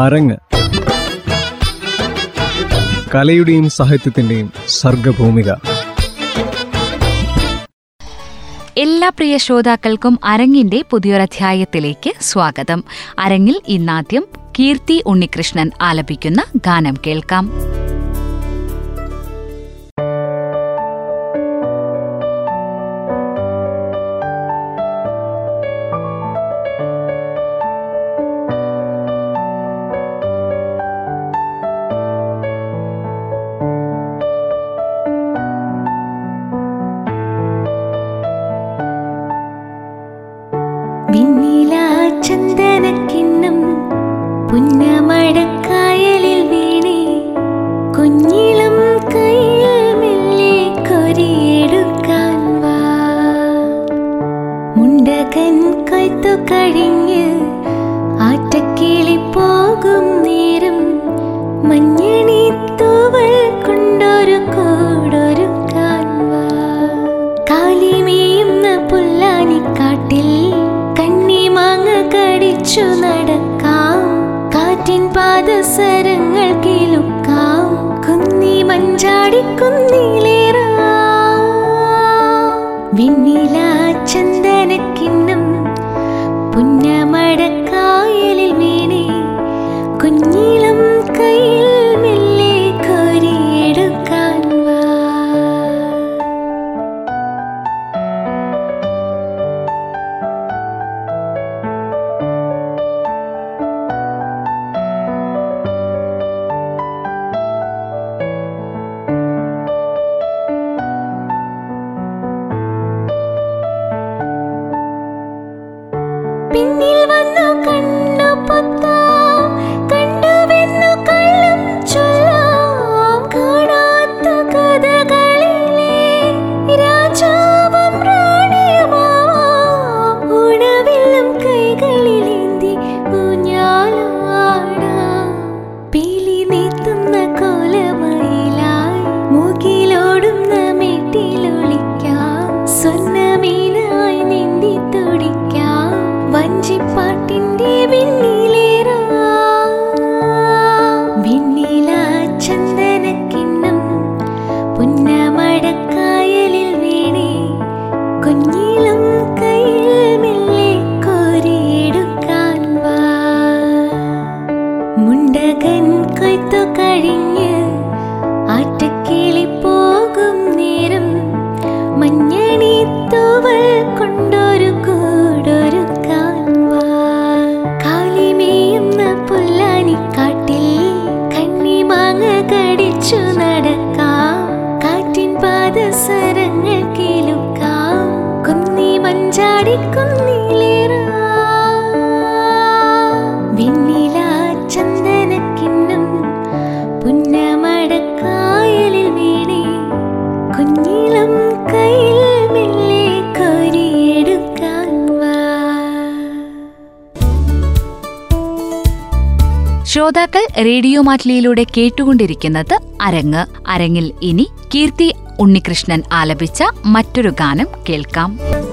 അരങ്ങ്. കലയുടെയും സാഹിത്യത്തിന്റെയും സർഗഭൂമിക. എല്ലാ പ്രിയ ശ്രോതാക്കൾക്കും അരങ്ങിന്റെ പുതിയൊരധ്യായത്തിലേക്ക് സ്വാഗതം. അരങ്ങിൽ ഇന്നാദ്യം കീർത്തി ഉണ്ണികൃഷ്ണൻ ആലപിക്കുന്ന ഗാനം കേൾക്കാം. കഴിഞ്ഞ് ആറ്റക്കിളി പോകും നേരം മഞ്ഞണി തൂവൽ കൊണ്ടൊരു പുല്ലാനി കാലിമേയുന്ന പുല്ലാനിക്കാട്ടിൽ കണ്ണിമാങ്ങ കടിച്ചു നടക്കാം. കാറ്റിൻ പാദസരങ്ങൾ കിലുക്കാം കുന്നി മഞ്ചാടി കുന്നിലേറാം പുന്നമടക്കായലിൽ വീണേ. കുഞ്ഞിളം കണ്ണു പൊത്താം ശ്രോതാക്കൾ റേഡിയോ മാറ്റിലിയിലൂടെ കേട്ടുകൊണ്ടിരിക്കുന്നത് അരങ്ങ്. അരങ്ങിൽ ഇനി കീർത്തി ഉണ്ണികൃഷ്ണൻ ആലപിച്ച മറ്റൊരു ഗാനം കേൾക്കാം ും.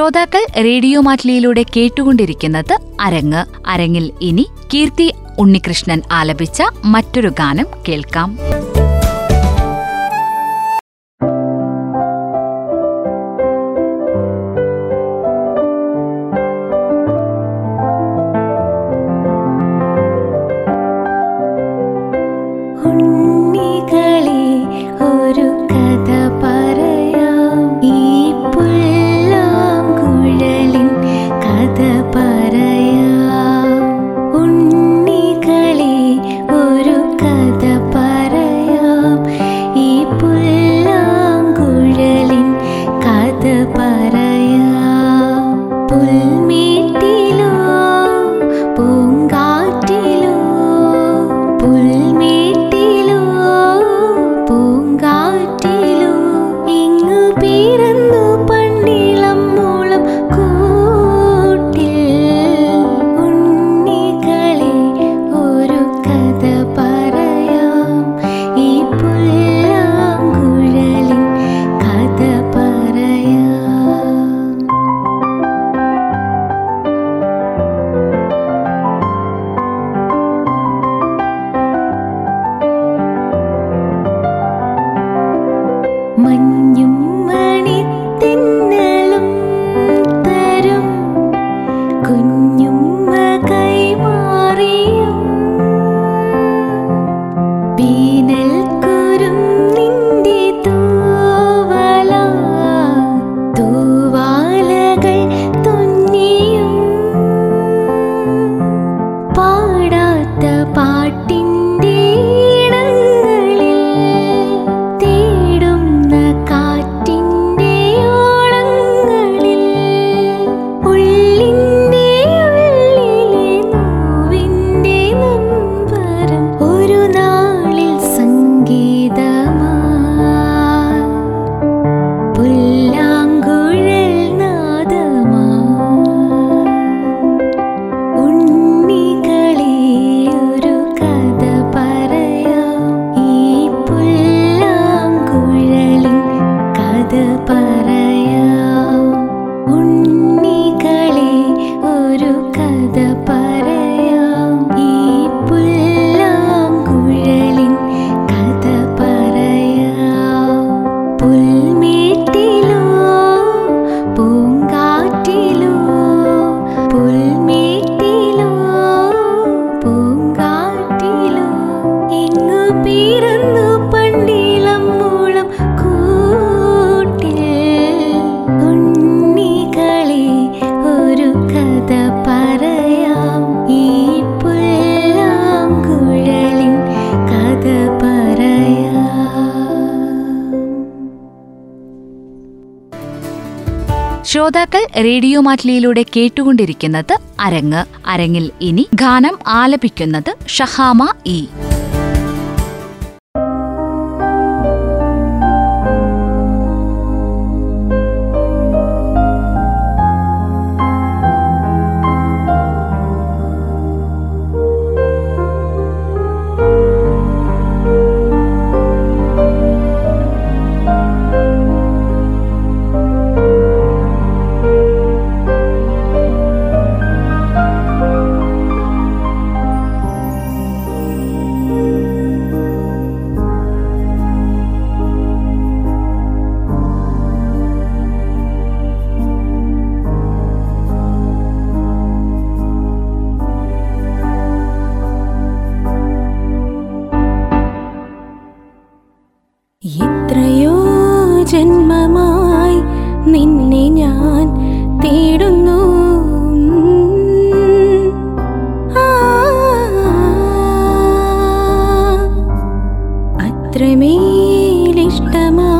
ശ്രോതാക്കൾ റേഡിയോ മാറ്റിലിയിലൂടെ കേട്ടുകൊണ്ടിരിക്കുന്നത് അരങ്ങ്. അരങ്ങിൽ ഇനി കീർത്തി ഉണ്ണികൃഷ്ണൻ ആലപിച്ച മറ്റൊരു ഗാനം കേൾക്കാം. ശ്രോതാക്കൾ റേഡിയോ മാറ്റിലിയിലൂടെ കേട്ടുകൊണ്ടിരിക്കുന്നത് അരങ്ങ്. അരങ്ങിൽ ഇനി ഗാനം ആലപിക്കുന്നത് ഷഹാമ ഇ. मे लिष्टमा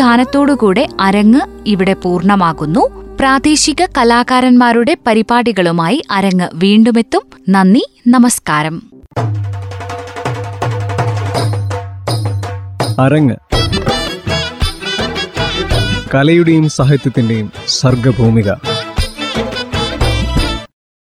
ഗാനത്തോടുകൂടെ അരങ്ങ് ഇവിടെ പൂർണമാകുന്നു. പ്രാദേശിക കലാകാരന്മാരുടെ പരിപാടികളുമായി അരങ്ങ് വീണ്ടുമെത്തും. നന്ദി നമസ്കാരം. അരങ്ങ്. കലയുടെയും സാഹിത്യത്തിന്റെയും സർഗഭൂമിക.